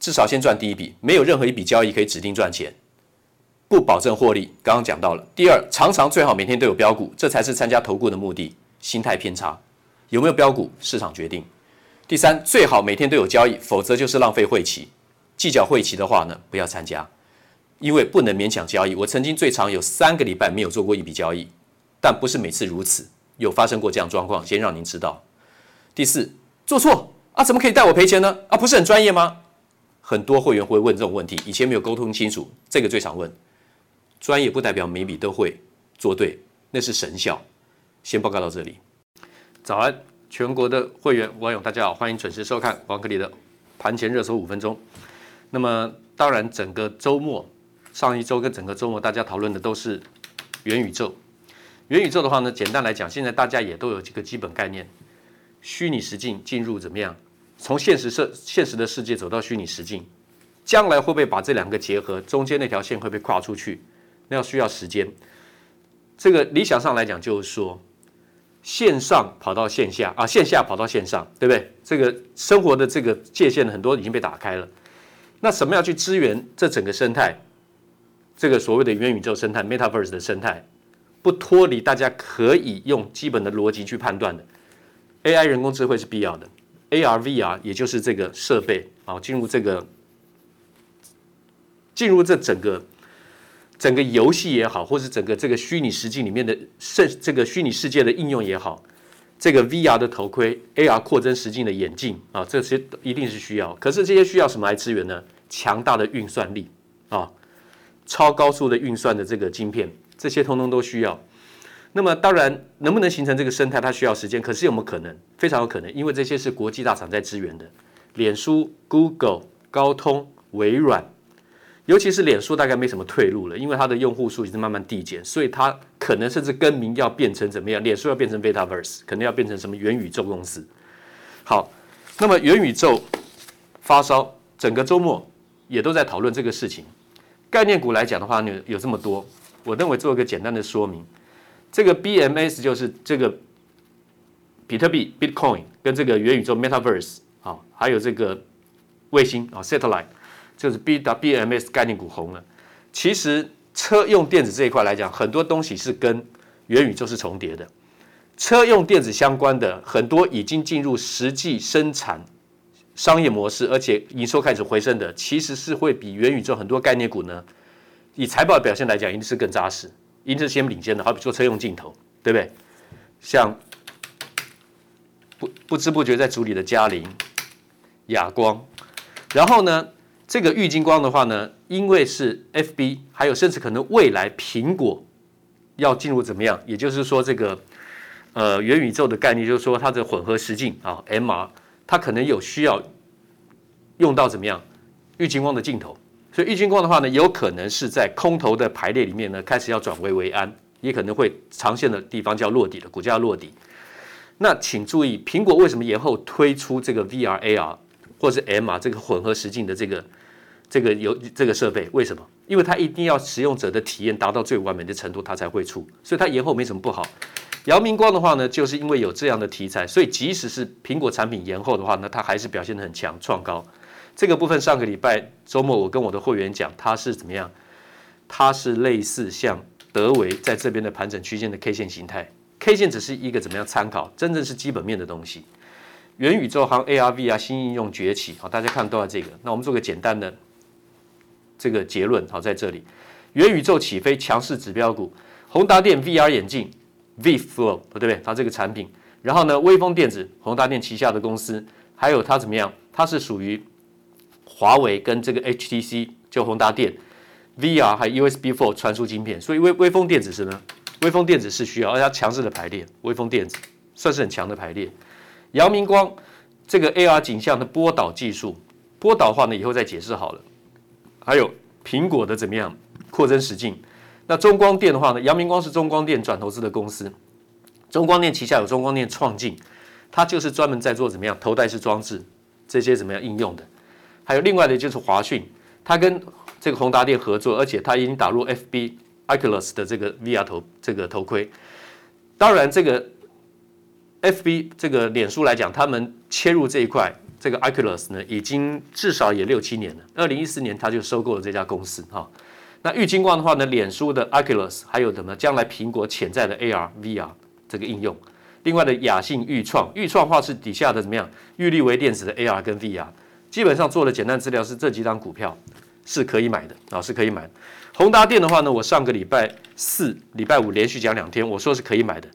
至少先赚第一笔，没有任何一笔交易可以指定赚钱，不保证获利。刚刚讲到了。第二，常常最好每天都有标股，这才是参加投顾的目的。心态偏差，有没有标股，市场决定。第三，最好每天都有交易，否则就是浪费会期。计较会期的话呢，不要参加，因为不能勉强交易。我曾经最长有三个礼拜没有做过一笔交易，但不是每次如此，有发生过这样状况，先让您知道。第四，做错啊，怎么可以带我赔钱呢？啊，不是很专业吗？很多会员会问这种问题，以前没有沟通清楚，这个最常问。专业不代表每笔都会做对，那是神效。先报告到这里。早安，全国的会员网友大家好，欢迎准时收看王克里的盘前热搜五分钟。那么，当然整个周末，上一周跟整个周末，大家讨论的都是元宇宙。元宇宙的话呢，简单来讲，现在大家也都有几个基本概念：虚拟实境进入怎么样？从现实社现实的世界走到虚拟实境，将来会不会把这两个结合？中间那条线会不会跨出去？那要需要时间。这个理想上来讲，就是说线上跑到线下啊，线下跑到线上，对不对？这个生活的这个界限很多已经被打开了。那什么要去支援这整个生态？这个所谓的元宇宙生态 （Metaverse） 的生态，不脱离大家可以用基本的逻辑去判断的。AI 人工智慧是必要的。AR、VR，也就是这个设备啊，进入这个进入这整个整个游戏也好，或是整个这个虚拟实境里面的世这个虚拟世界的应用也好，这个 VR 的头盔、AR 扩增实境的眼镜啊，这些一定是需要。可是这些需要什么来支援呢？强大的运算力啊，超高速的运算的这个晶片，这些通通都需要。那么当然，能不能形成这个生态，它需要时间。可是有没有可能？非常有可能，因为这些是国际大厂在支援的，脸书、Google、高通、微软，尤其是脸书，大概没什么退路了，因为它的用户数已经慢慢递减，所以它可能甚至更名要变成怎么样？脸书要变成 Metaverse，可能要变成什么元宇宙公司。好，那么元宇宙发烧，整个周末也都在讨论这个事情。概念股来讲的话呢，有这么多，我认为做一个简单的说明。这个 BMS 就是这个比特币 Bitcoin 跟这个元宇宙 Metaverse 啊，还有这个卫星啊 Satellite，就是 B BMS 概念股红了。其实车用电子这一块来讲，很多东西是跟元宇宙是重叠的。车用电子相关的很多已经进入实际生产商业模式，而且营收开始回升的，其实是会比元宇宙很多概念股呢，以财报表现来讲，一定是更扎实。因此，先领先的，好比说车用镜头，对不对？像不不知不觉在组里的嘉玲、亚光，然后呢，这个玉金光的话呢，因为是 FB，还有甚至可能未来苹果要进入怎么样？也就是说，这个呃元宇宙的概念，就是说它的混合实境啊 MR，它可能有需要用到怎么样玉金光的镜头，所以郁金光的话呢，有可能是在空头的排列里面呢，开始要转危为安，也可能会长线的地方叫落底了，股价落底。那请注意，苹果为什么延后推出这个 VR AR 或是 MR 这个混合实境的这个这个有这个设备？为什么？因为它一定要使用者的体验达到最完美的程度，它才会出，所以它延后没什么不好。姚明光的话呢，就是因为有这样的题材，所以即使是苹果产品延后的话呢，它还是表现得很强，创高。这个部分上个礼拜周末我跟我的会员讲，它是怎么样？它是类似像德维在这边的盘整区间的 K 线形态。K 线只是一个怎么样参考，真正是基本面的东西。元宇宙行 AR、VR 新应用崛起，好，大家看都在这个。那我们做个简单的这个结论，好，在这里，元宇宙起飞强势指标股，宏达电 VR 眼镜 VFlow，对不对？它这个产品，然后呢，威风电子，宏达电旗下的公司，还有它怎么样？它是属于华为跟这个 HTC，就宏达电 VR 还 USB4 传输晶片，所以微微风电子是呢？微风电子是需要，而且它强势的排列，微风电子算是很强的排列。阳明光这个 AR 景象的波导技术，波导的话呢，以后再解释好了。还有苹果的怎么样扩增实境？那中光电的话呢，阳明光是中光电转投资的公司，中光电旗下有中光电创镜，它就是专门在做怎么样头戴式装置这些怎么样应用的。还有另外的就是华讯，它跟这个宏达电合作，而且它已经打入 FB。Oculus 的这个 VR 头这个头盔，当然这个 FB 这个脸书来讲，他们切入这一块，这个 Oculus 呢，已经至少也六七年了。二零一四年他就收购了这家公司哈。那玉晶光的话呢，脸书的 Oculus 还有什么将来苹果潜在的 AR、VR 这个应用。另外的亚信钰创，钰创话是底下的怎么样？玉立微电子的 AR 跟 VR，基本上做的简单资料是这几张股票是可以买的啊，是可以买。宏达电的话呢，我上个礼拜四、礼拜五连续讲两天，我说是可以买的。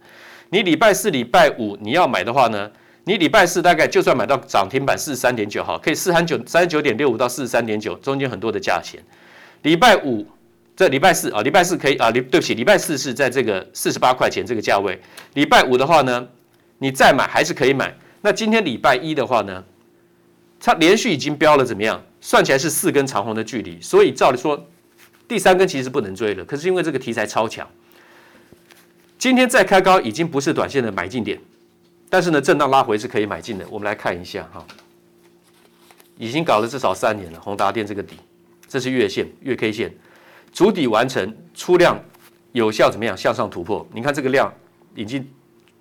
你礼拜四、礼拜五你要买的话呢，你礼拜四大概就算买到涨停板四十三点九，好，可以四三九三十九点六五到四十三点九，中间很多的价钱。礼拜五这礼拜四啊，礼拜四可以啊，礼对不起，礼拜四是在这个四十八块钱这个价位。礼拜五的话呢，你再买还是可以买。那今天礼拜一的话呢，它连续已经飙了怎么样？算起来是四根长红的距离，所以照理说。第三根其实不能追了，可是因为这个题材超强，今天再开高已经不是短线的买进点，但是呢，震荡拉回是可以买进的。我们来看一下哈，已经搞了至少三年了，宏达电这个底，这是月线月 K 线，筑底完成，出量有效怎么样向上突破？你看这个量已经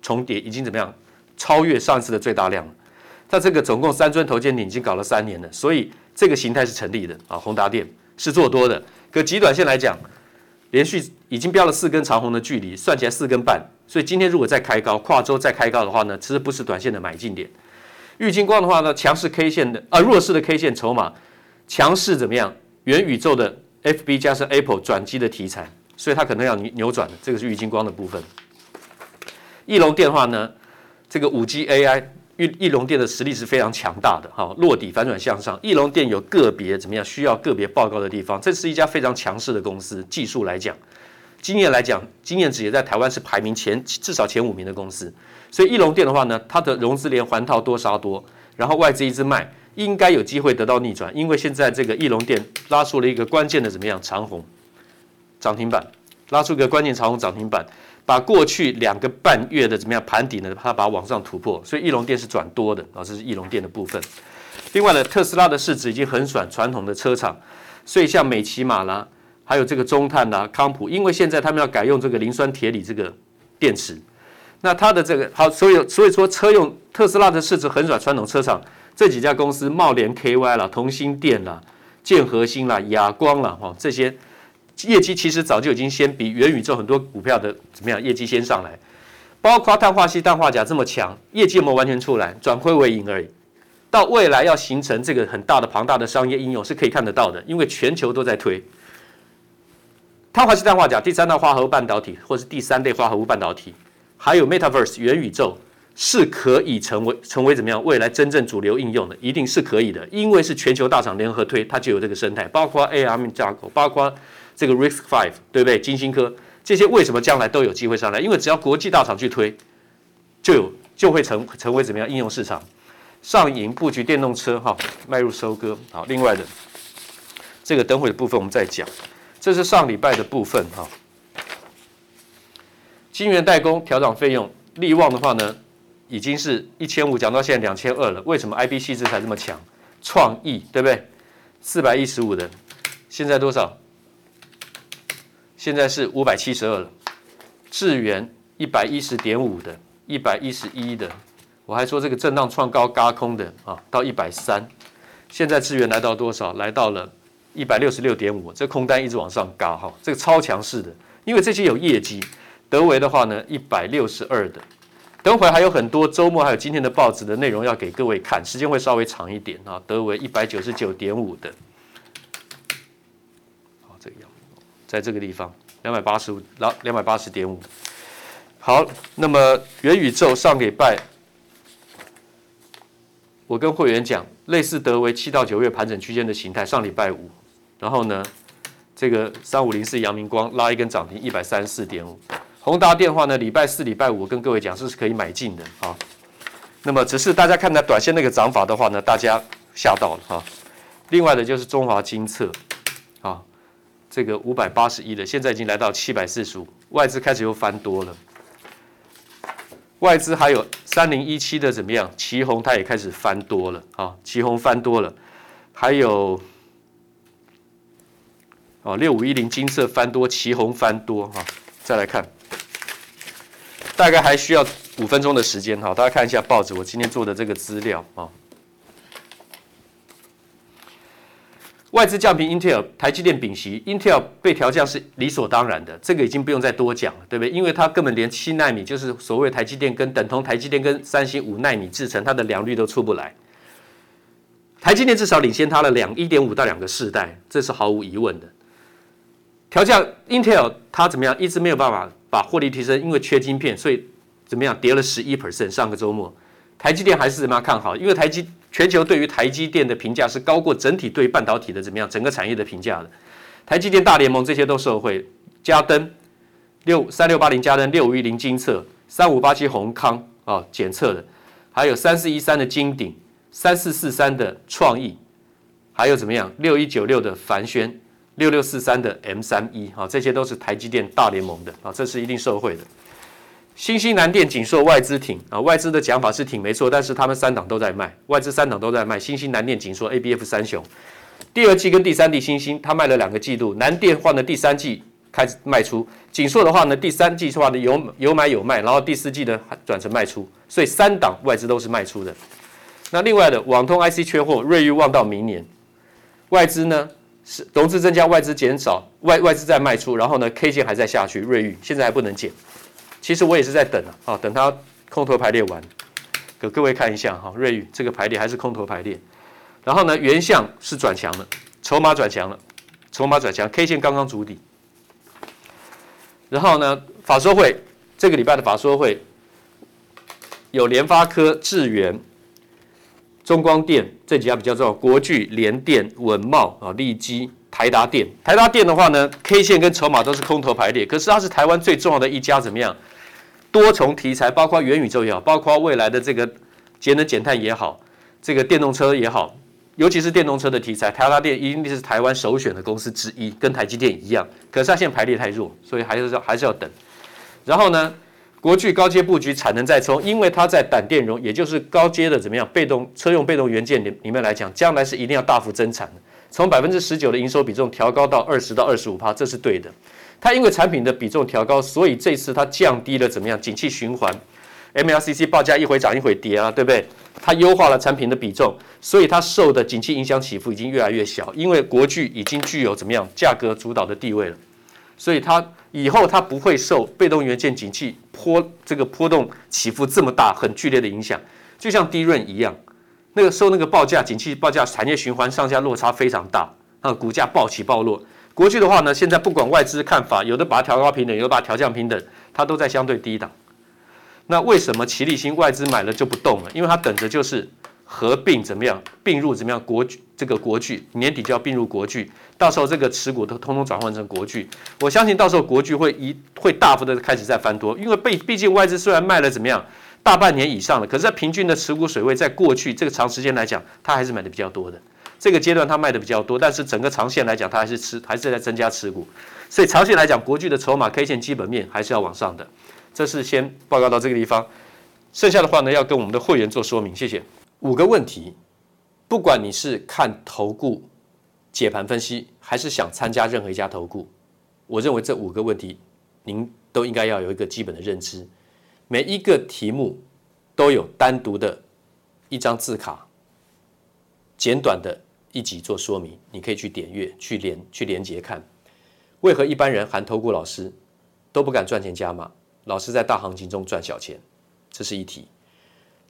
重叠，已经怎么样超越上次的最大量？那这个总共三尊头肩顶已经搞了三年了，所以这个形态是成立的啊，宏达电是做多的。可极短线来讲，连续已经标了四根长红的距离，算起来四根半，所以今天如果再开高，跨周再开高的话呢，其实不是短线的买进点。玉晶光的话呢，强势 K 线的啊、弱势的 K 线筹码，强势怎么样？元宇宙的 FB 加上 Apple 转机的题材，所以它可能要扭转的，这个是玉晶光的部分。翼龙电话呢，这个五 G AI。玉义隆电的实力是非常强大的，哈，落底反转向上。翼龙电有个别怎么样需要个别报告的地方，这是一家非常强势的公司。技术来讲，经验来讲，经验值也在台湾是排名前至少前五名的公司。所以翼龙电的话呢，它的融资连环套多杀多，然后外资一直卖，应该有机会得到逆转。因为现在这个翼龙电拉出了一个关键的怎么样长虹涨停板，拉出一个关键长虹涨停板。把过去两个半月的怎么样盘底呢？它把它往上突破，所以翼龙电是转多的啊，这是翼龙电的部分。另外呢，特斯拉的市值已经横扫传统的车厂，所以像美骑马啦，还有这个中碳啦、康普，因为现在他们要改用这个磷酸铁锂这个电池，那它的这个好，所以所以说车用特斯拉的市值横扫传统车厂，这几家公司茂联 KY 啦、同心电啦、建和兴啦、亚光啦，哈这些。业绩其实早就已经先比元宇宙很多股票的怎么样？业绩先上来，包括碳化矽、氮化镓这么强，业绩有没有完全出来？转亏为盈而已。到未来要形成这个很大的庞大的商业应用是可以看得到的，因为全球都在推碳化矽、氮化镓第三代化合物半导体，或是第三类化合物半导体，还有 Metaverse 元宇宙，是可以成为成为怎么样未来真正主流应用的，一定是可以的，因为是全球大厂联合推，它就有这个生态，包括 ARM 架构，包括这个 Risk Five 对不对？金星科这些为什么将来都有机会上来？因为只要国际大厂去推，就有就会成成为怎么样应用市场？上银布局电动车，哈，迈入收割。好，另外的这个等会的部分我们再讲，这是上礼拜的部分，哈。晶圆代工调整费用，力旺的话呢？已经是一千五，讲到现在两千二了。为什么 IB 矽智财这么强？创意对不对？四百一十五的，现在多少？现在是五百七十二了。智原一百一十点五的，一百一十一的。我还说这个震荡创高嘎空的啊，到一百三。现在智源来到多少？来到了一百六十六点五。这空单一直往上嘎哈，这个超强势的，因为这些有业绩。德维的话呢，一百六十二的。等会还有很多周末还有今天的报纸的内容要给各位看，时间会稍微长一点啊。德维一百九十九点五的，好，这个样，在这个地方两百八十五，两两百八十点五。好，那么元宇宙上礼拜，我跟会员讲，类似德微七到九月盘整区间的形态，上礼拜五，然后呢，这个三五零四阳明光拉一根涨停一百三十四点五。宏达电话呢？礼拜四、礼拜五跟各位讲，这是可以买进的啊。那么只是大家看到短线那个涨法的话呢，大家吓到了哈。另外的就是中华金策啊，这个五百八十一的，现在已经来到七百四十五，外资开始又翻多了。外资还有三零一七的怎么样？旗红它也开始翻多了啊，旗红翻多了。还有哦，六五一零金色翻多，旗红翻多哈。再来看。大概还需要五分钟的时间哈，大家看一下报纸，我今天做的这个资料啊。外资降评 Intel，台积电丙烯，Intel 被调降是理所当然的，这个已经不用再多讲了，对不对？因为它根本连七纳米，就是所谓台积电跟等同台积电跟三星五纳米制程，它的良率都出不来。台积电至少领先它了两一点五到两个世代，这是毫无疑问的。调降 Intel，它怎么样？一直没有办法。把获利提升，因为缺晶片，所以怎么样跌了十一 percent。上个周末，台积电还是怎么样看好？因为台积全球对于台积电的评价是高过整体对半导体的怎么样整个产业的评价的。台积电大联盟这些都受惠，嘉登六三六八零嘉登六五一零精测三五八七宏康啊、检测的，还有三四一三的金鼎三四四三的创意，还有怎么样六一九六的凡轩。六六四三的 M 三一啊，这些都是台积电大联盟的啊，这是一定受惠的。新兴南电、景硕外资挺啊，外资的讲法是挺没错，但是他们三档都在卖，外资三档都在卖。新兴南电、景硕 ABF 三雄，第二季跟第三季新兴，他卖了两个季度，南电换了第三季开始卖出，景硕的话呢，第三季的话呢有有买有卖，然后第四季呢转成卖出，所以三档外资都是卖出的。那另外的网通 IC 缺货，瑞昱望到明年，外资呢？是融资增加，外资减少，外外资在卖出，然后呢，K 线还在下去，瑞昱现在还不能减。其实我也是在等啊，等它空头排列完，给各位看一下哈，瑞宇这个排列还是空头排列，然后呢，原相是转强了，筹码转强了，筹码转强，K 线刚刚筑底。然后呢，法说会这个礼拜的法说会有联发科、智原。中光电这几家比较重要，国巨、联电、文茂啊、利基、台达电。台达电的话呢，K 线跟筹码都是空头排列，可是它是台湾最重要的一家，怎么样？多重题材，包括元宇宙也好，包括未来的这个节能减碳也好，这个电动车也好，尤其是电动车的题材，台达电一定是台湾首选的公司之一，跟台积电一样。可是它现在排列太弱，所以还是要还是要等。然后呢？国巨高阶布局产能再冲，因为它在胆电容，也就是高阶的怎么样被动车用被动元件里里面来讲，将来是一定要大幅增产的，从百分之十九的营收比重调高到二十到二十五趴，这是对的。它因为产品的比重调高，所以这次它降低了怎么样景气循环，MLCC 报价一会涨一会跌啊，对不对？它优化了产品的比重，所以它受的景气影响起伏已经越来越小，因为国巨已经具有怎么样价格主导的地位了，所以它。以后它不会受被动元件景气波这个波动起伏这么大很剧烈的影响，就像低润一样，那个受那个报价景气报价产业循环上下落差非常大，啊，股价暴起暴落。国巨的话呢，现在不管外资看法，有的把它调高平等，有的把它调降平等，它都在相对低档。那为什么奇力新外资买了就不动了？因为它等着就是合并怎么样，并入怎么样国巨这个国巨年底就要并入国巨，到时候这个持股都通通转换成国巨。我相信到时候国巨会一会大幅的开始再翻多，因为被毕竟外资虽然卖了怎么样大半年以上了，可是在平均的持股水位，在过去这个长时间来讲，它还是买的比较多的。这个阶段它卖的比较多，但是整个长线来讲，它还是持还是在增加持股。所以长线来讲，国巨的筹码 K 线基本面还是要往上的。这是先报告到这个地方，剩下的话呢，要跟我们的会员做说明。谢谢。五个问题，不管你是看投顾解盘分析，还是想参加任何一家投顾，我认为这五个问题您都应该要有一个基本的认知。每一个题目都有单独的一张字卡，简短的一集做说明，你可以去点阅、去连、去连接看。为何一般人含投顾老师都不敢赚钱加码？老是在大行情中赚小钱，这是一题。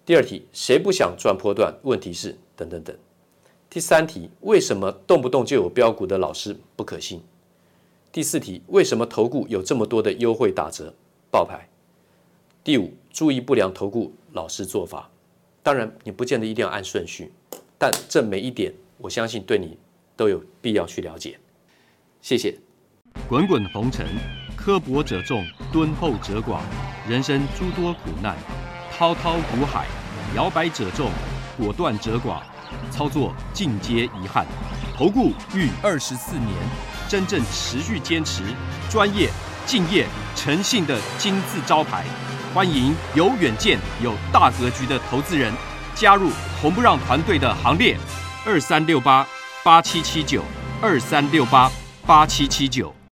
第二题，谁不想赚波段？问题是等等等。第三题，为什么动不动就有标股的老师不可信？第四题，为什么投顾有这么多的优惠打折爆牌？第五，注意不良投顾老师做法。当然，你不见得一定要按顺序，但这每一点，我相信对你都有必要去了解。谢谢。滚滚红尘。刻薄者众，敦厚者寡；人生诸多苦难，滔滔苦海，摇摆者众，果断者寡。操作尽皆遗憾。投顾逾二十四年，真正持续坚持、专业、敬业、诚信的金字招牌。欢迎有远见、有大格局的投资人加入红不让团队的行列。二三六八八七七九，二三六八八七七九。